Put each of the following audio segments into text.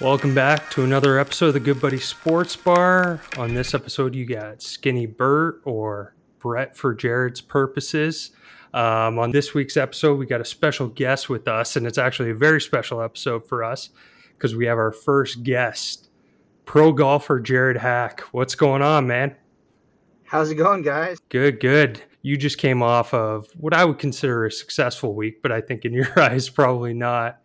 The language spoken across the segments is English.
Welcome back to another episode of the Good Buddy Sports Bar. On this episode, you got Skinny Bert or Brett for Jhared's purposes. Um, on this week's episode, we got a special guest with us, and it's actually a very special episode for us because we have our first guest, pro golfer Jhared Hack. What's going on, man? How's it going, guys? Good, good. You just came off of what I would consider a successful week, but I think in your eyes, probably not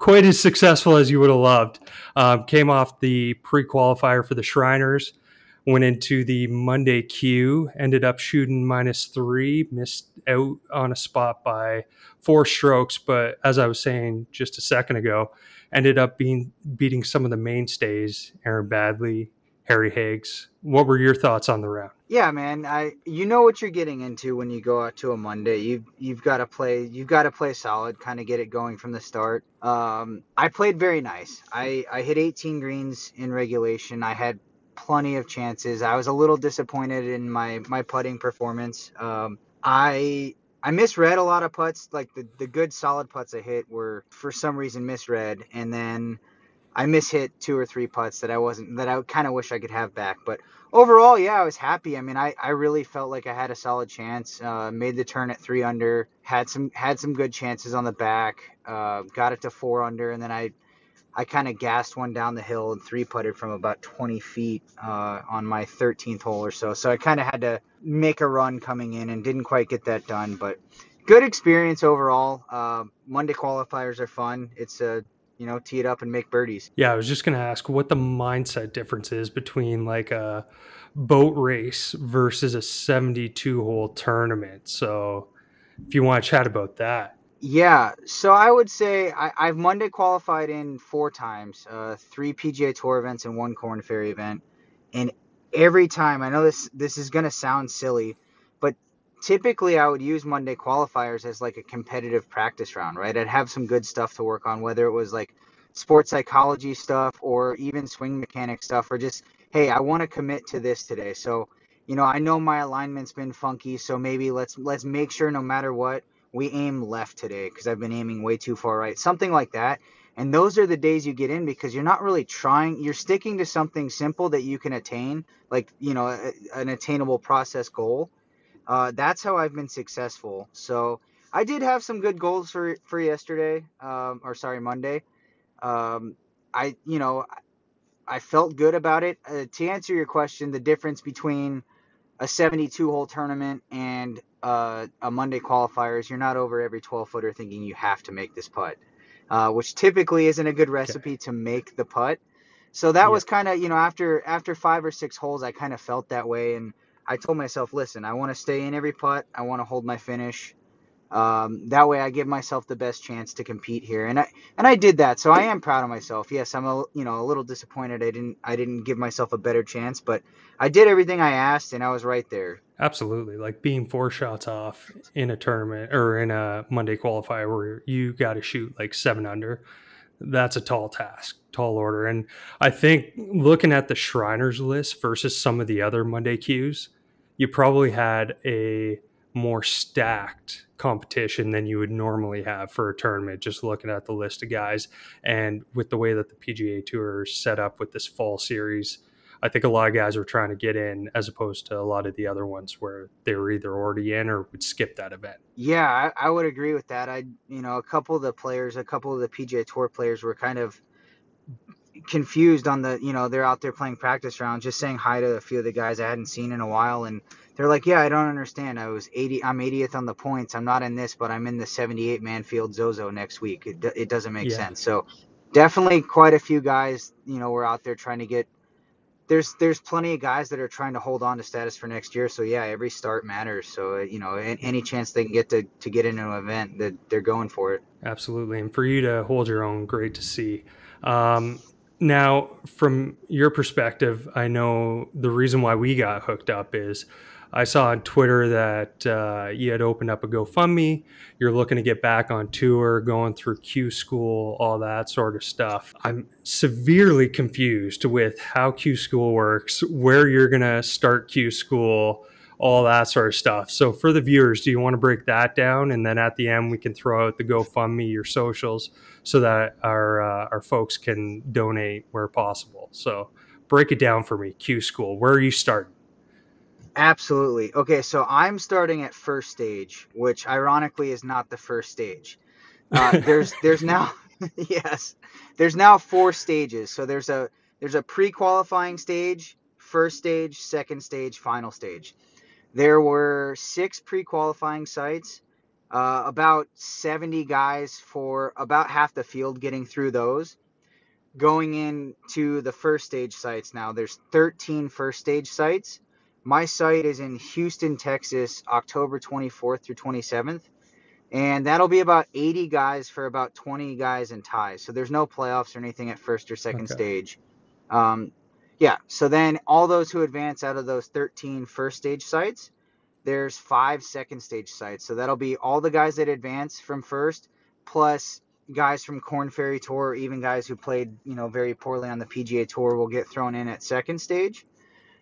quite as successful as you would have loved. Um, came off the pre qualifier for the Shriners, went into the Monday Q, ended up shooting minus three, missed out on a spot by four strokes. But as I was saying just a second ago, ended up being beating some of the mainstays, Aaron Baddeley, Harry Higgs. What were your thoughts on the round? Yeah, man. I you know what you're getting into when you go out to a Monday. You you've got to play. You've got to play solid, kind of get it going from the start. Um, I played very nice. I I hit 18 greens in regulation. I had plenty of chances. I was a little disappointed in my my putting performance. Um, I I misread a lot of putts. Like the the good solid putts I hit were for some reason misread, and then I mishit two or three putts that I wasn't that I kind of wish I could have back. But overall, yeah, I was happy. I mean, I, I really felt like I had a solid chance. Uh, made the turn at three under, had some had some good chances on the back. Uh, got it to four under, and then I I kind of gassed one down the hill and three putted from about 20 feet uh, on my 13th hole or so. So I kind of had to make a run coming in and didn't quite get that done, but good experience overall. Uh, Monday qualifiers are fun. It's a you know, tee it up and make birdies. Yeah, I was just going to ask what the mindset difference is between like a boat race versus a 72 hole tournament. So, if you want to chat about that. Yeah, so I would say I, have Monday qualified in four times, uh, three PGA Tour events and one Korn Ferry event, and every time I know this this is gonna sound silly, typically I would use Monday qualifiers as like a competitive practice round, right? I'd have some good stuff to work on, whether it was like sports psychology stuff or even swing mechanic stuff, or just, hey, I want to commit to this today. So, you know, I know my alignment's been funky, so maybe let's let's make sure no matter what we aim left today because I've been aiming way too far right, something like that. And those are the days you get in because you're not really trying, you're sticking to something simple that you can attain, like, you know, a, an attainable process goal uh, that's how I've been successful. So I did have some good goals for for yesterday, um, or sorry, Monday. Um, I you know I felt good about it. Uh, to answer your question, the difference between a 72 hole tournament and uh, a Monday qualifier is you're not over every 12 footer thinking you have to make this putt, uh, which typically isn't a good recipe okay. to make the putt. So that yeah. was kind of you know after after five or six holes, I kind of felt that way and I told myself, listen, I want to stay in every putt. I want to hold my finish. Um, that way, I give myself the best chance to compete here, and I and I did that. So I am proud of myself. Yes, I'm a you know a little disappointed I didn't I didn't give myself a better chance, but I did everything I asked, and I was right there. Absolutely, like being four shots off in a tournament or in a Monday qualifier where you got to shoot like seven under. That's a tall task, tall order, and I think looking at the Shriners list versus some of the other Monday Qs you probably had a more stacked competition than you would normally have for a tournament just looking at the list of guys and with the way that the PGA Tour is set up with this fall series I think a lot of guys were trying to get in as opposed to a lot of the other ones where they were either already in or would skip that event. Yeah, I, I would agree with that. I, you know, a couple of the players, a couple of the PGA Tour players were kind of confused on the you know they're out there playing practice rounds just saying hi to a few of the guys i hadn't seen in a while and they're like yeah i don't understand. I was 80 i'm 80th on the points. I'm not in this but i'm in the 78 man field zozo next week. It, it doesn't make yeah. sense. So definitely quite a few guys you know were out there trying to get there's there's plenty of guys that are trying to hold on to status for next year. So yeah every start matters. So you know any chance they can get to to get into an event that they're going for it. Absolutely. And for you to hold your own great to see. Um, now, from your perspective, I know the reason why we got hooked up is I saw on Twitter that uh, you had opened up a GoFundMe. You're looking to get back on tour, going through Q School, all that sort of stuff. I'm severely confused with how Q School works, where you're going to start Q School, all that sort of stuff. So for the viewers, do you want to break that down, and then at the end we can throw out the GoFundMe, your socials, so that our uh, our folks can donate where possible. So break it down for me. Q School, where are you starting? Absolutely. Okay, so I'm starting at first stage, which ironically is not the first stage. Uh, there's there's now yes, there's now four stages. So there's a there's a pre-qualifying stage, first stage, second stage, final stage. There were six pre-qualifying sites, uh, about 70 guys for about half the field getting through those. Going into the first stage sites now, there's 13 first stage sites. My site is in Houston, Texas, October 24th through 27th. And that'll be about 80 guys for about 20 guys in ties. So there's no playoffs or anything at first or second okay. stage. Um, yeah, so then all those who advance out of those 13 first stage sites, there's five second stage sites. So that'll be all the guys that advance from first, plus guys from Korn Ferry Tour, or even guys who played, you know, very poorly on the PGA Tour will get thrown in at second stage.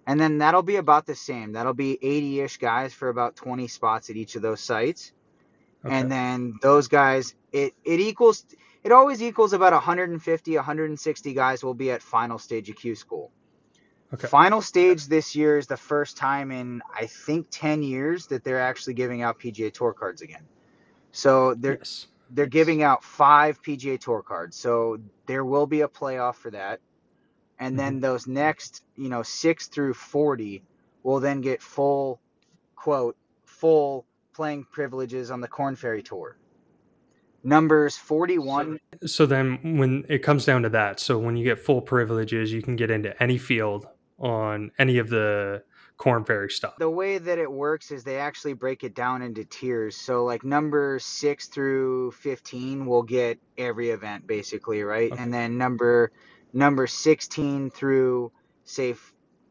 And then that'll be about the same. That'll be 80-ish guys for about 20 spots at each of those sites. Okay. And then those guys, it, it equals, it always equals about 150, 160 guys will be at final stage of Q school. Okay. Final stage this year is the first time in I think 10 years that they're actually giving out PGA Tour cards again. So they're yes. they're giving out five PGA Tour cards. So there will be a playoff for that. And mm-hmm. then those next, you know, 6 through 40 will then get full quote full playing privileges on the Korn Ferry Tour. Numbers 41. So, so, then when it comes down to that, so when you get full privileges, you can get into any field on any of the Korn Ferry stuff. The way that it works is they actually break it down into tiers. So like number 6 through 15 will get every event basically, right? Okay. And then number number 16 through say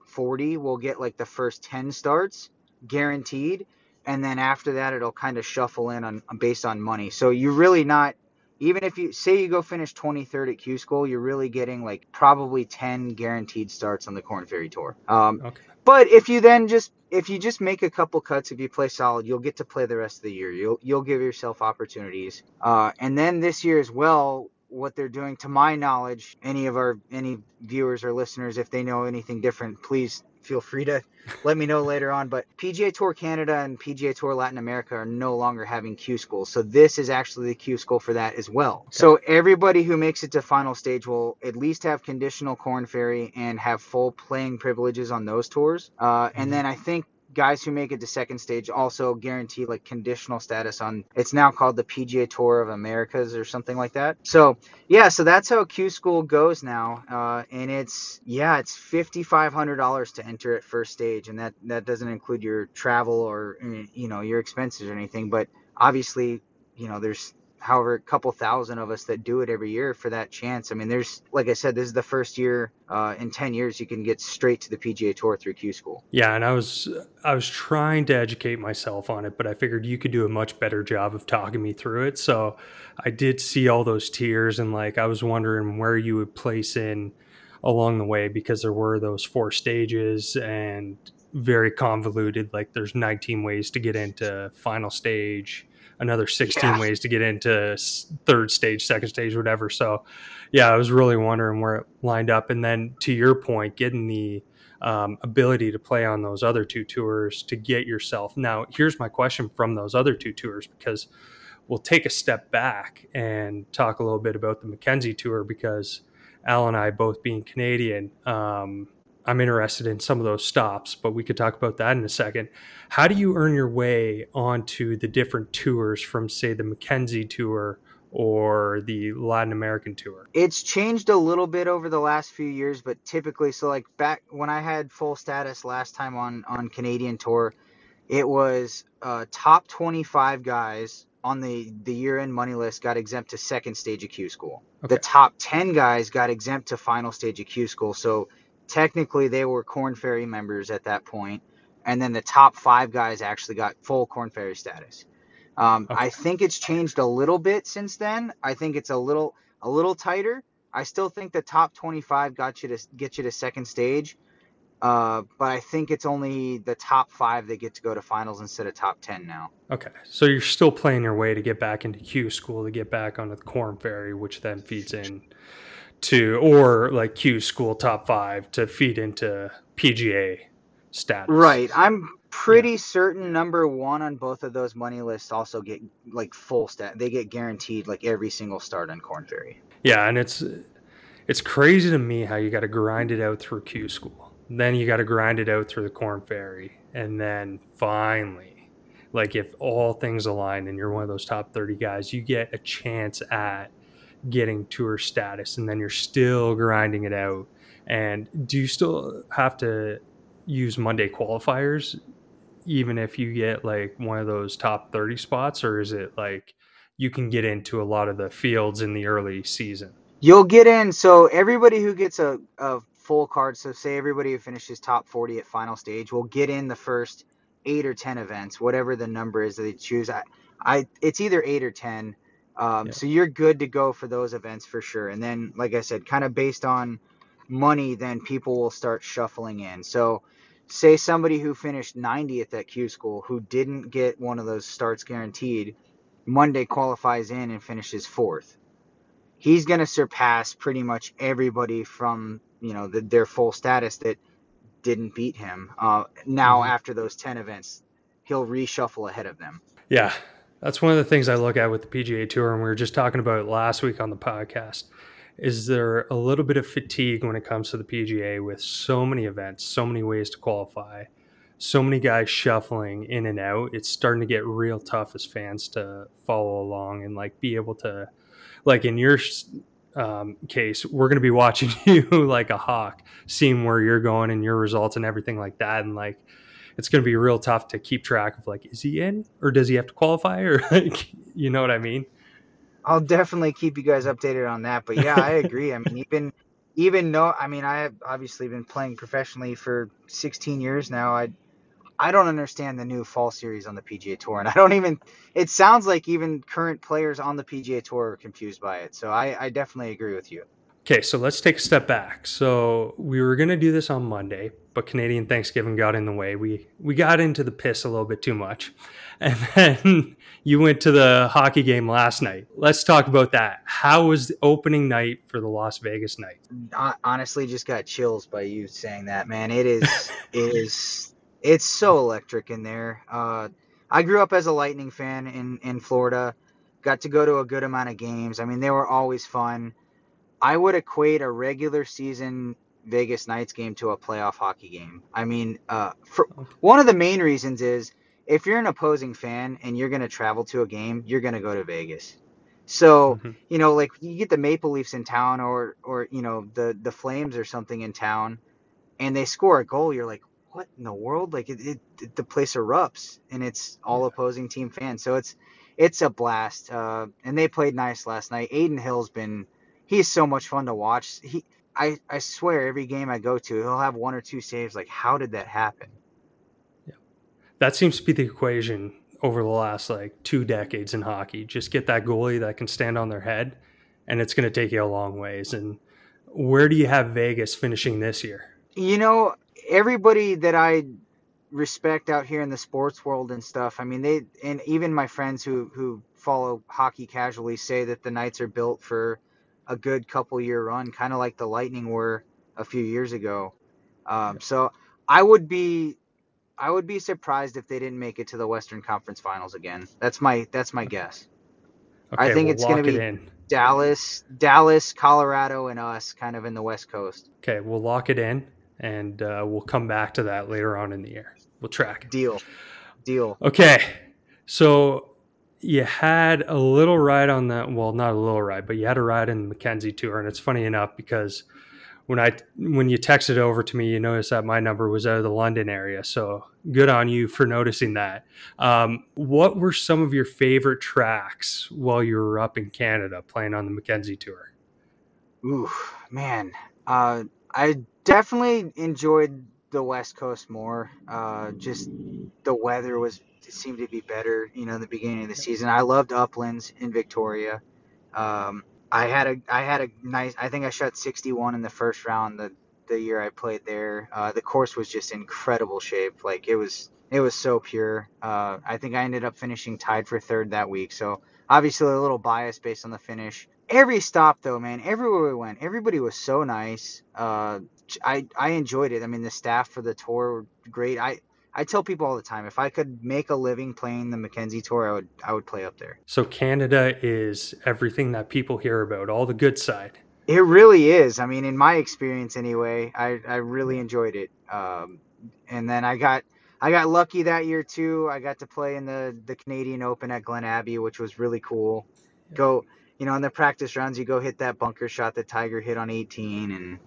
40 will get like the first 10 starts guaranteed and then after that it'll kind of shuffle in on based on money. So you're really not even if you say you go finish 23rd at Q School, you're really getting like probably 10 guaranteed starts on the Korn Ferry Tour. Um, okay. But if you then just if you just make a couple cuts, if you play solid, you'll get to play the rest of the year. You'll you'll give yourself opportunities. Uh, and then this year as well, what they're doing, to my knowledge, any of our any viewers or listeners, if they know anything different, please feel free to let me know later on. But PGA Tour Canada and PGA Tour Latin America are no longer having Q school. So this is actually the Q school for that as well. Okay. So everybody who makes it to final stage will at least have conditional Korn Ferry and have full playing privileges on those tours. Uh, and mm-hmm. then I think guys who make it to second stage also guarantee like conditional status on it's now called the PGA Tour of Americas or something like that. So yeah, so that's how Q School goes now, uh, and it's yeah, it's fifty five hundred dollars to enter at first stage, and that that doesn't include your travel or you know your expenses or anything. But obviously, you know, there's however a couple thousand of us that do it every year for that chance. I mean, there's like I said, this is the first year uh, in ten years you can get straight to the PGA Tour through Q School. Yeah, and I was I was trying to educate myself on it, but I figured you could do a much better job of talking me through it. So I did see all those tiers, and like I was wondering where you would place in along the way because there were those four stages and very convoluted like there's 19 ways to get into final stage another 16 yeah. ways to get into third stage, second stage, whatever. So, yeah, I was really wondering where it lined up. And then to your point, getting the um, ability to play on those other two tours to get yourself. Now, here's my question from those other two tours because we'll take a step back and talk a little bit about the Mackenzie tour because Al and I, both being Canadian, um, I'm interested in some of those stops, but we could talk about that in a second. How do you earn your way onto the different tours from, say, the Mackenzie tour or the Latin American tour? It's changed a little bit over the last few years, but typically, so like back when I had full status last time on on Canadian tour, it was uh, top 25 guys on the the year end money list got exempt to second stage of Q school. Okay. The top 10 guys got exempt to final stage of Q school. So technically they were Korn Ferry members at that point, and then the top five guys actually got full Korn Ferry status. Um, okay. I think it's changed a little bit since then. I think it's a little a little tighter. I still think the top 25 got you to get you to second stage. Uh, but I think it's only the top five that get to go to finals instead of top ten now. Okay, so you're still playing your way to get back into Q school to get back onto the Korn Ferry, which then feeds in to or like Q school top five to feed into PGA status. Right. I'm pretty yeah. certain number one on both of those money lists also get like full stat. They get guaranteed like every single start on Korn Ferry. Yeah, and it's it's crazy to me how you got to grind it out through Q school. Then you got to grind it out through the Korn Ferry, and then finally, like if all things align and you're one of those top thirty guys, you get a chance at getting tour status, and then you're still grinding it out. And do you still have to use Monday qualifiers, even if you get like one of those top 30 spots, or is it like you can get into a lot of the fields in the early season? You'll get in. So everybody who gets a, a full card, so say everybody who finishes top 40 at final stage will get in the first eight or 10 events, whatever the number is that they choose. I, I it's either eight or 10. Um, yeah. So you're good to go for those events for sure. And then, like I said, kind of based on money, then people will start shuffling in. So, say somebody who finished 90th at Q school who didn't get one of those starts guaranteed, Monday qualifies in and finishes fourth. He's going to surpass pretty much everybody from you know the, their full status that didn't beat him. Uh, now mm-hmm. after those 10 events, he'll reshuffle ahead of them. Yeah, that's one of the things I look at with the PGA Tour, and we were just talking about it last week on the podcast. Is there a little bit of fatigue when it comes to the PGA with so many events, so many ways to qualify, so many guys shuffling in and out? It's starting to get real tough as fans to follow along and like be able to, like in your um, case, we're going to be watching you like a hawk, seeing where you're going and your results and everything like that, and like it's going to be real tough to keep track of like is he in or does he have to qualify or like you know what I mean? I'll definitely keep you guys updated on that. But yeah, I agree. I mean, even even though I mean I have obviously been playing professionally for 16 years now. I I don't understand the new fall series on the PGA Tour, and I don't even. It sounds like even current players on the PGA Tour are confused by it. So I, I definitely agree with you. Okay, so let's take a step back. So we were going to do this on Monday, but Canadian Thanksgiving got in the way. We we got into the piss a little bit too much. And then you went to the hockey game last night. Let's talk about that. How was the opening night for the Las Vegas night? Honestly, just got chills by you saying that, man. It is it is it's so electric in there. Uh, I grew up as a Lightning fan in in Florida. Got to go to a good amount of games. I mean, they were always fun I would equate a regular season Vegas Knights game to a playoff hockey game. I mean, uh, for, one of the main reasons is if you're an opposing fan and you're going to travel to a game, you're going to go to Vegas. So, mm-hmm. you know, like you get the Maple Leafs in town or or you know, the the Flames or something in town and they score a goal, you're like, "What in the world?" Like it, it the place erupts and it's all opposing team fans. So it's it's a blast. Uh, and they played nice last night. Adin Hill's been he's so much fun to watch. He, I, I swear, every game I go to, he'll have one or two saves. Like, how did that happen? Yeah, that seems to be the equation over the last like two decades in hockey. Just get that goalie that can stand on their head, and it's going to take you a long ways. And where do you have Vegas finishing this year? You know, everybody that I respect out here in the sports world and stuff. I mean, they and even my friends who who follow hockey casually say that the Knights are built for a good couple year run, kind of like the Lightning were a few years ago. Um, so I would be I would be surprised if they didn't make it to the Western Conference Finals again. That's my that's my guess. Okay, I think we'll it's going to be it Dallas, Dallas, Colorado, and us, kind of in the West Coast. Okay, we'll lock it in, and uh, we'll come back to that later on in the year. We'll track. Deal. Deal. Okay, so you had a little ride on that. Well, not a little ride, but you had a ride in the Mackenzie Tour, and it's funny enough because when I when you texted over to me, you noticed that my number was out of the London area. So good on you for noticing that. Um, what were some of your favorite tracks while you were up in Canada playing on the Mackenzie Tour? Ooh, man, uh, I definitely enjoyed the West Coast more. Uh, just the weather was seemed to be better, you know, in the beginning of the season. I loved Uplands in Victoria. Um, I had a I had a nice. I think I shot 61 in the first round. The the year I played there. Uh, the course was just incredible shape. Like it was it was so pure. Uh, I think I ended up finishing tied for third that week. So obviously a little bias based on the finish. Every stop though, man, everywhere we went, everybody was so nice. Uh, I I enjoyed it. I mean, the staff for the tour were great. I I tell people all the time, if I could make a living playing the Mackenzie Tour, I would I would play up there. So Canada is everything that people hear about, all the good side. It really is. I mean, in my experience anyway, I, I really enjoyed it. Um, and then I got I got lucky that year too. I got to play in the the Canadian Open at Glen Abbey, which was really cool. Go, you know, in the practice rounds, you go hit that bunker shot that Tiger hit on 18, and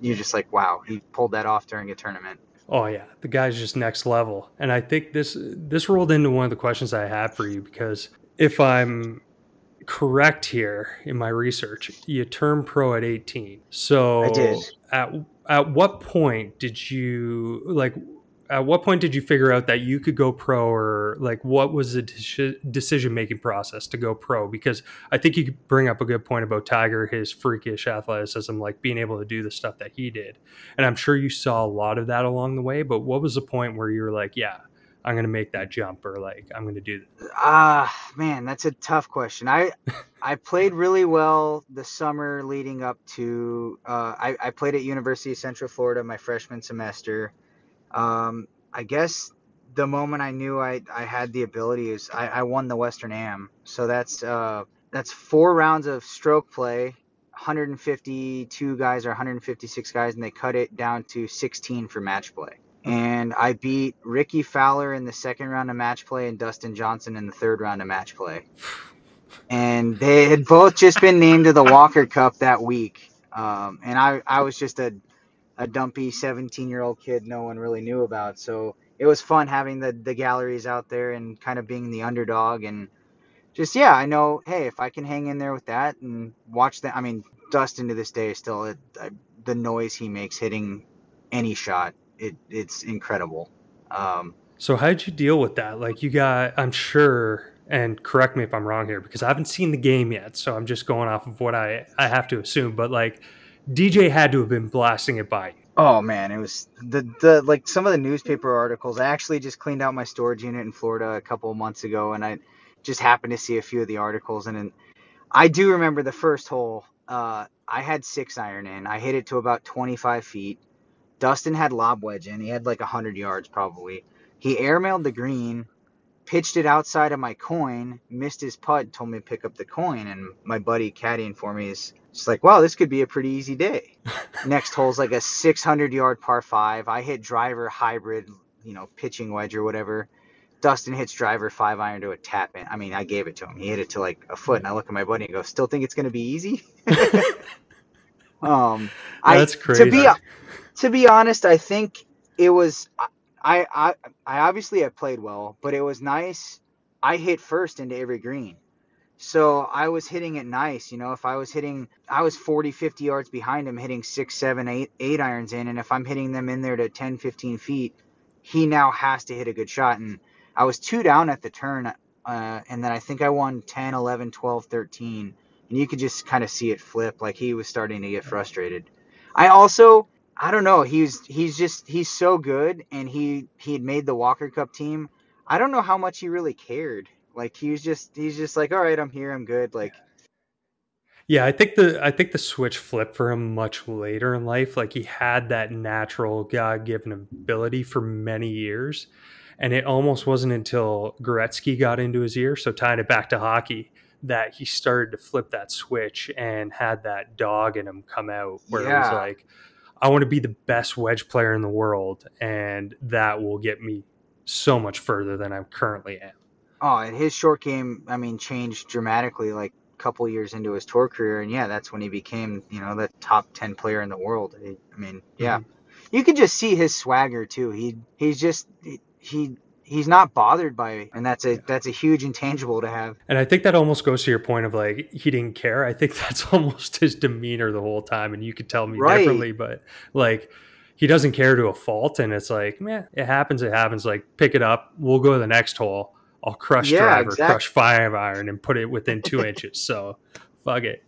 you're just like, wow, he pulled that off during a tournament. Oh yeah, the guy's just next level. And I think this this rolled into one of the questions I had for you because if I'm correct here in my research, you turned pro at 18. So I did. at at what point did you like at what point did you figure out that you could go pro or like what was the decision making process to go pro? Because i think you bring up a good point about tiger his freakish athleticism like being able to do the stuff that he did. And i'm sure you saw a lot of that along the way but what was the point where you were like yeah i'm going to make that jump or like i'm going to do this ah uh, man that's a tough question. I i played really well the summer leading up to uh, I, I played at university of central florida my freshman semester um, I guess the moment I knew I, I had the ability is I, I won the Western Am. So that's uh, that's four rounds of stroke play, 152 guys or 156 guys, and they cut it down to 16 for match play. And I beat Rickie Fowler in the second round of match play and Dustin Johnson in the third round of match play. And they had both just been named to the Walker Cup that week. Um, and I, I was just a a dumpy 17 year old kid no one really knew about. So it was fun having the, the galleries out there and kind of being the underdog and just, yeah, I know, hey, if I can hang in there with that and watch that, I mean, Dustin to this day is still it, the noise he makes hitting any shot. It, it's incredible. Um, so how did you deal with that? Like you got, I'm sure, and correct me if I'm wrong here because I haven't seen the game yet, so I'm just going off of what I I have to assume. But like, DJ had to have been blasting it by you. Oh man, it was the the like some of the newspaper articles. I actually just cleaned out my storage unit in Florida a couple of months ago, and I just happened to see a few of the articles. And, and I do remember the first hole. Uh, I had six iron in. I hit it to about 25 feet. Dustin had lob wedge in. He had like 100 yards probably. He airmailed the green, pitched it outside of my coin, missed his putt, told me to pick up the coin, and my buddy caddying for me is it's like, wow, this could be a pretty easy day. Next hole's like a 600 yard par five. I hit driver hybrid, you know, pitching wedge or whatever. Dustin hits driver five iron to a tap in. I mean, I gave it to him. He hit it to like a foot, and I look at my buddy and go, "Still think it's going to be easy?" um, that's I, crazy. To be to be honest, I think it was. I I I obviously have played well, but it was nice. I hit first into every green. So I was hitting it nice, you know. If I was hitting, I was 40, 50 yards behind him, hitting six, seven, eight, eight irons in, and if I'm hitting them in there to 10, 15 feet, he now has to hit a good shot. And I was two down at the turn, uh, and then I think I won 10, 11, 12, 13, and you could just kind of see it flip, like he was starting to get frustrated. I also, I don't know, he's he's just he's so good, and he he had made the Walker Cup team. I don't know how much he really cared like he was just he's just like, all right, I'm here, I'm good. Like yeah, I think the I think the switch flipped for him much later in life. Like he had that natural God given ability for many years. And it almost wasn't until Gretzky got into his ear, so tying it back to hockey, that he started to flip that switch and had that dog in him come out where yeah. it was like, I want to be the best wedge player in the world, and that will get me so much further than I currently am. Oh, and his short game, I mean, changed dramatically like a couple years into his tour career, and yeah, that's when he became, you know, the top ten player in the world. I, mean, yeah, mm-hmm. you can just see his swagger too. He he's just he he's not bothered by it, and that's a that's a huge intangible to have. And I think that almost goes to your point of like he didn't care. I think that's almost his demeanor the whole time, and you could tell me right. differently, but like he doesn't care to a fault, and it's like, man, it happens, it happens. Like pick it up, we'll go to the next hole. I'll crush yeah, driver, exactly. crush five iron, and put it within two inches. So, fuck it.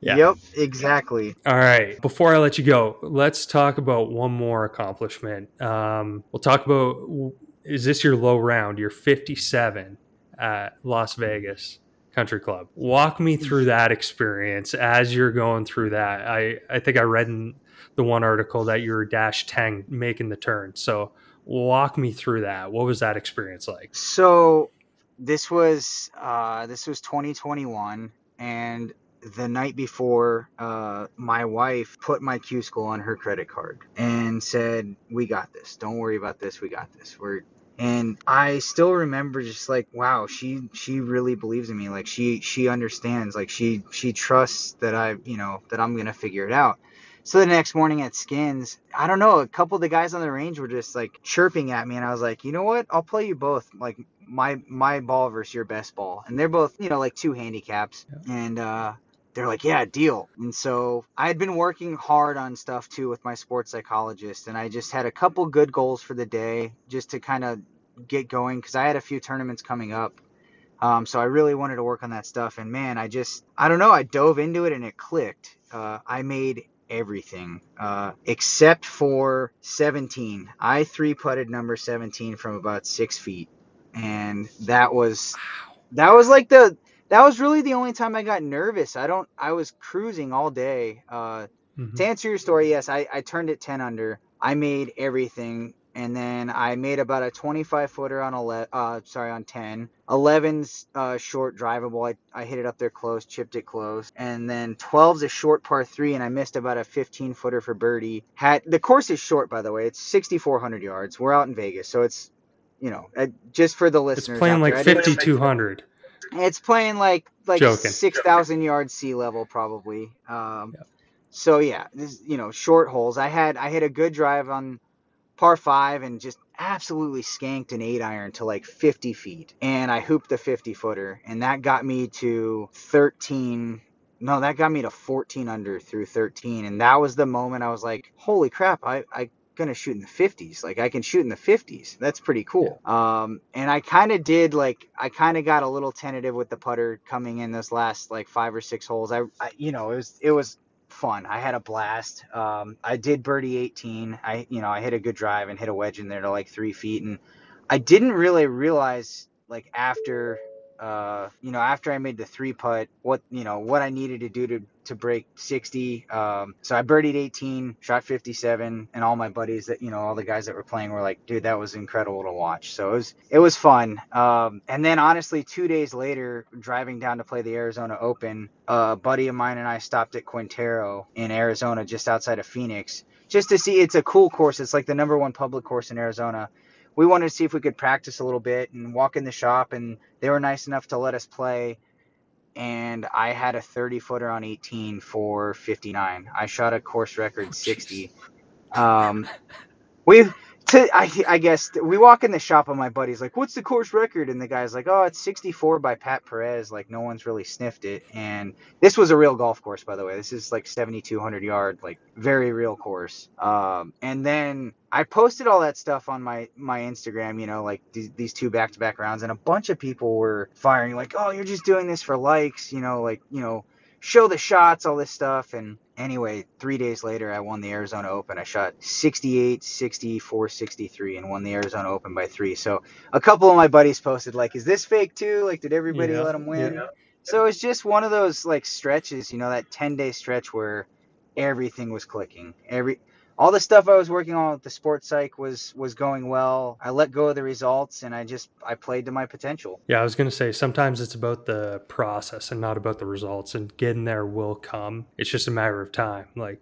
Yeah. Yep, exactly. All right. Before I let you go, let's talk about one more accomplishment. Um, we'll talk about is this your low round? You're 57 at Las Vegas Country Club. Walk me through that experience as you're going through that. I, I think I read in the one article that you were dash 10 making the turn. So walk me through that. What was that experience like? So this was uh, this was 2021 and the night before, uh, my wife put my Q school on her credit card and said, "We got this. Don't worry about this. We got this. We're." And I still remember just like, wow, she she really believes in me. Like she she understands. Like she she trusts that I you know that I'm gonna figure it out. So the next morning at skins, I don't know, a couple of the guys on the range were just like chirping at me, and I was like, you know what? I'll play you both. Like my my ball versus your best ball, and they're both you know like two handicaps, yeah. and uh, they're like, yeah, deal. And so I had been working hard on stuff too with my sports psychologist, and I just had a couple good goals for the day just to kind of get going because I had a few tournaments coming up. Um, so I really wanted to work on that stuff. And man, I just, I don't know, I dove into it and it clicked. Uh, I made everything uh, except for 17. I three putted number 17 from about six feet. And that was, that was like the, that was really the only time I got nervous. I don't. I was cruising all day. Uh, mm-hmm. To answer your story, yes, I, I turned it ten under. I made everything, and then I made about a 25 footer on 11. Uh, sorry, on 10. 11's uh, short drivable. I, I hit it up there close, chipped it close, and then 12's a short par three, and I missed about a 15 footer for birdie. Had the course is short, by the way. It's 6,400 yards. We're out in Vegas, so it's you know, uh, just for the listeners. It's playing like 5,200. It's playing like like six thousand yards sea level probably. Um. So yeah, this you know short holes. I had I hit a good drive on par five and just absolutely skanked an eight iron to like 50 feet, and I hooped the 50 footer, and that got me to 13. No, that got me to 14 under through 13, and that was the moment I was like, holy crap! I I gonna shoot in the 50s like i can shoot in the 50s that's pretty cool. Yeah. um and i kind of did like i kind of got a little tentative with the putter coming in this last like five or six holes. I, I, you know it was it was fun. I had a blast. Um i did birdie 18 i you know i hit a good drive and hit a wedge in there to like three feet. And i didn't really realize like after uh, you know, after I made the three putt, what you know, what I needed to do to to break 60. Um, so I birdied 18, shot 57, and all my buddies that you know, all the guys that were playing were like, dude, that was incredible to watch. So it was it was fun. Um, and then honestly, two days later, driving down to play the Arizona Open, a buddy of mine and I stopped at Quintero in Arizona, just outside of Phoenix, just to see. It's a cool course. It's like the number one public course in Arizona we wanted to see if we could practice a little bit and walk in the shop and they were nice enough to let us play and I had a 30 footer on 18 for 59. I shot a course record 60. Um, we to I, I guess we walk in the shop and my buddy's like, "What's the course record?" And the guy's like, "Oh, it's 64 by Pat Perez. Like no one's really sniffed it." And this was a real golf course, by the way. This is like 7,200 yard, like very real course. Um, and then I posted all that stuff on my my Instagram, you know, like these, these two back to back rounds, and a bunch of people were firing like, "Oh, you're just doing this for likes," you know, like you know show the shots, all this stuff. And anyway, three days later, I won the Arizona Open. I shot 68, 64, 63 and won the Arizona Open by three. So a couple of my buddies posted, like, is this fake too? Like, did everybody yeah, let him win? Yeah. So it's just one of those like stretches, you know, that 10 day stretch where everything was clicking. Every all the stuff I was working on with the sports psych was was going well. I let go of the results and I just I played to my potential. Yeah, I was going to say sometimes it's about the process and not about the results and getting there will come. It's just a matter of time. Like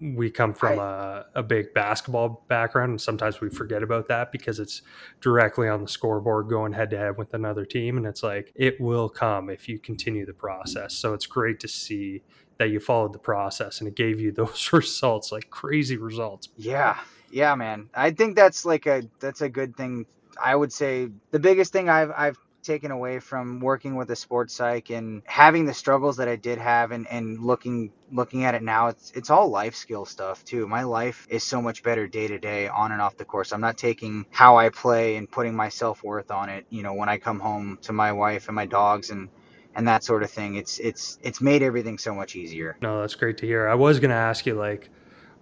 we come from a, a big basketball background and sometimes we forget about that because it's directly on the scoreboard going head to head with another team and it's like it will come if you continue the process so it's great to see that you followed the process and it gave you those results, like crazy results. Yeah. Yeah, man. I think that's like a that's a good thing. I would say the biggest thing I've I've taken away from working with a sports psych and having the struggles that I did have and, and looking looking at it now it's it's all life skill stuff too. My life is so much better day to day on and off the course. I'm not taking how I play and putting my self worth on it, you know, when I come home to my wife and my dogs and and that sort of thing. It's it's it's made everything so much easier. No, that's great to hear. I was going to ask you like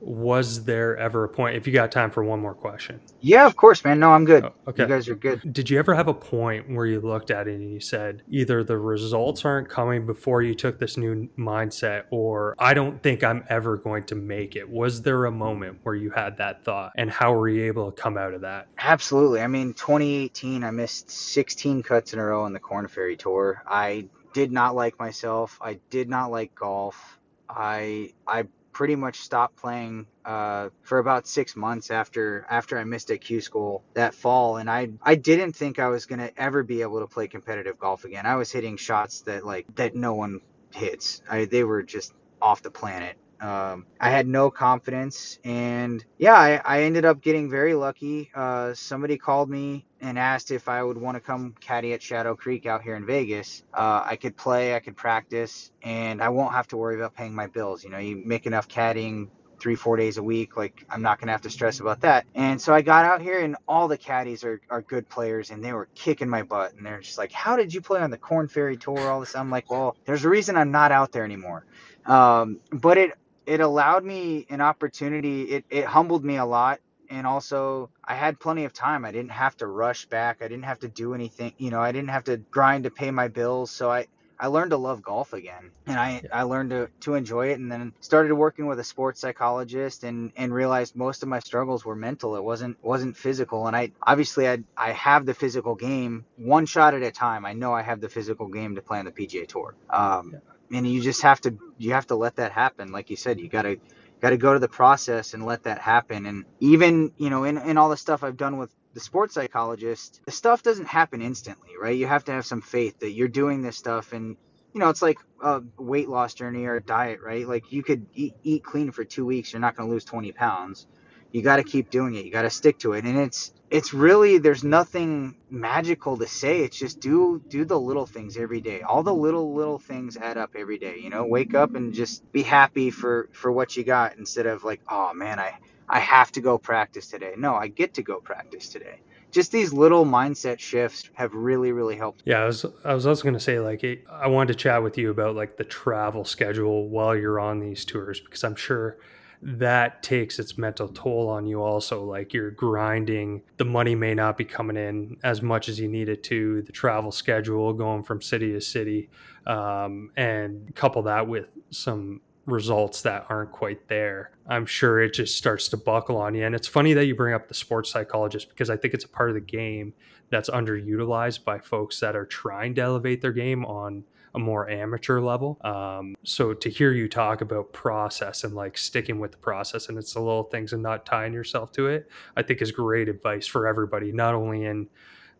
was there ever a point if you got time for one more question? Yeah of course man. No i'm good. Oh, okay. you guys are good. Did you ever have a point where you looked at it and you said either the results aren't coming before you took this new mindset or i don't think i'm ever going to make it. Was there a moment where you had that thought and how were you able to come out of that? Absolutely. I mean 2018 i missed 16 cuts in a row on the Korn Ferry tour. I did not like myself i did not like golf I I pretty much stopped playing uh, for about six months after after I missed at Q school that fall, and I I didn't think I was gonna ever be able to play competitive golf again. I was hitting shots that like that no one hits. I, they were just off the planet. Um, I had no confidence, and yeah, I, I ended up getting very lucky. Uh, somebody called me and asked if I would want to come caddy at Shadow Creek out here in Vegas. Uh, I could play, I could practice, and I won't have to worry about paying my bills. You know, you make enough caddying three, four days a week. Like I'm not gonna have to stress about that. And so I got out here and all the caddies are, are good players and they were kicking my butt and they're just like, How did you play on the Korn Ferry tour? All this I'm like, Well, there's a reason I'm not out there anymore. Um, but it it allowed me an opportunity. It, it humbled me a lot. And also, I had plenty of time. I didn't have to rush back. I didn't have to do anything. You know, I didn't have to grind to pay my bills. So I, I learned to love golf again and I, I learned to, to enjoy it and then started working with a sports psychologist and, and realized most of my struggles were mental. It wasn't wasn't physical. And I obviously I I have the physical game one shot at a time. I know I have the physical game to play on the PGA tour. Um, yeah and you just have to you have to let that happen. Like you said you got to got to go to the process and let that happen. And even you know in, in all the stuff i've done with the sports psychologist the stuff doesn't happen instantly right? You have to have some faith that you're doing this stuff. And you know it's like a weight loss journey or a diet right? Like you could eat, eat clean for two weeks you're not going to lose 20 pounds. You got to keep doing it. You got to stick to it. And it's it's really there's nothing magical to say. It's just do do the little things every day. All the little little things add up every day you know? Wake up and just be happy for for what you got instead of like oh man i i have to go practice today. No i get to go practice today. Just these little mindset shifts have really really helped. Yeah i was i was also going to say like i wanted to chat with you about like the travel schedule while you're on these tours because i'm sure that takes its mental toll on you also like you're grinding. The money may not be coming in as much as you need it to. The travel schedule going from city to city um, and couple that with some results that aren't quite there i'm sure it just starts to buckle on you. And it's funny that you bring up the sports psychologist because i think it's a part of the game that's underutilized by folks that are trying to elevate their game on a more amateur level. Um, so to hear you talk about process and like sticking with the process and it's the little things and not tying yourself to it, I think is great advice for everybody, not only in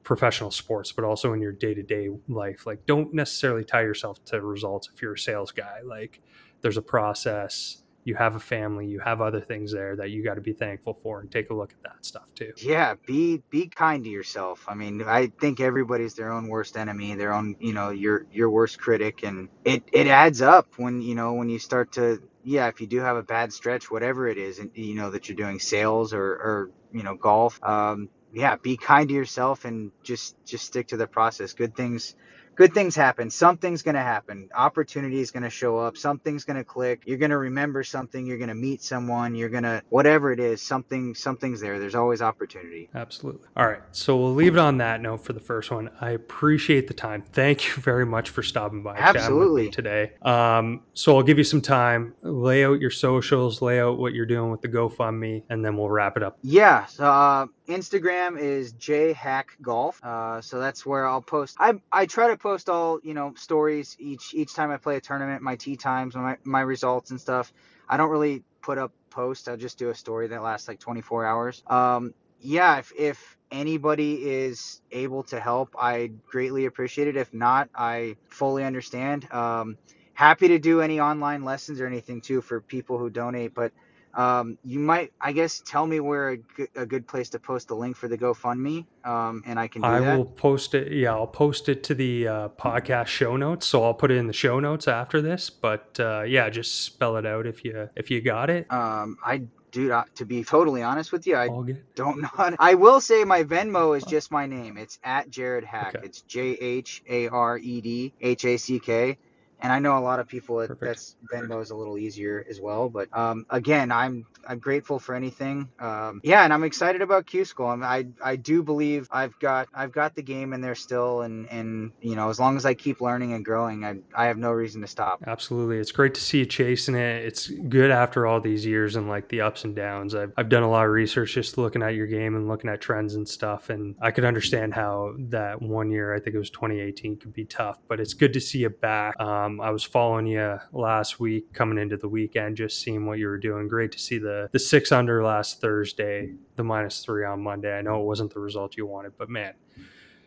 professional sports, but also in your day to day life. Like, don't necessarily tie yourself to results if you're a sales guy. Like, there's a process you have a family, you have other things there that you got to be thankful for and take a look at that stuff too. Yeah, be be kind to yourself. I mean, I think everybody's their own worst enemy, their own, you know, your your worst critic and it it adds up when, you know, when you start to yeah, if you do have a bad stretch, whatever it is, and you know that you're doing sales or or you know golf, um, yeah, be kind to yourself and just just stick to the process. Good things good things happen. Something's going to happen. Opportunity is going to show up. Something's going to click. You're going to remember something. You're going to meet someone. You're going to whatever it is. Something something's there. There's always opportunity. Absolutely. All right. So we'll leave it on that note for the first one. I appreciate the time. Thank you very much for stopping by. Absolutely. today. Um, so I'll give you some time. Lay out your socials. Lay out what you're doing with the GoFundMe, and then we'll wrap it up. Yeah. So, uh, Instagram is jhackgolf. Uh, so that's where I'll post. I I try to post all you know stories each each time I play a tournament, my tee times, my my results and stuff. I don't really put up posts. I'll just do a story that lasts like 24 hours. Um, yeah, if if anybody is able to help, I greatly appreciate it. If not, I fully understand. Um, happy to do any online lessons or anything too for people who donate, but um, you might, I guess, tell me where a good, place to post the link for the GoFundMe, um, and I can do I that. will post it. Yeah, I'll post it to the uh, podcast show notes. So I'll put it in the show notes after this. But uh, yeah, just spell it out if you if you got it. Um, I Dude, uh, to be totally honest with you, I don't know. To, I will say my Venmo is just my name. It's at Jhared Hack. Okay. It's J H A R E D H A C K. And I know a lot of people that Perfect. that's Venmo is a little easier as well. But um, again, I'm I'm grateful for anything. Um, yeah, and I'm excited about Q School. I, mean, I I do believe I've got I've got the game in there still, and and you know as long as I keep learning and growing, I I have no reason to stop. Absolutely. It's great to see you chasing it. It's good after all these years and like the ups and downs. I've, I've done a lot of research just looking at your game and looking at trends and stuff. And I could understand how that one year, I think it was 2018, could be tough, but it's good to see you back. Um, I was following you last week coming into the weekend, just seeing what you were doing. Great to see the, the six under last Thursday, the minus three on Monday. I know it wasn't the result you wanted, but man,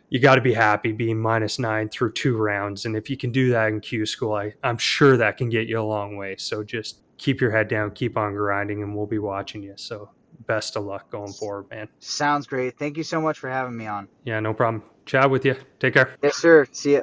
you got to be happy being minus nine through two rounds. And if you can do that in Q school, I, I'm sure that can get you a long way. So just keep your head down, keep on grinding, and we'll be watching you. So best of luck going forward, man. Sounds great. Thank you so much for having me on. Yeah, no problem. Chat with you. Take care. Yes, sir. See ya.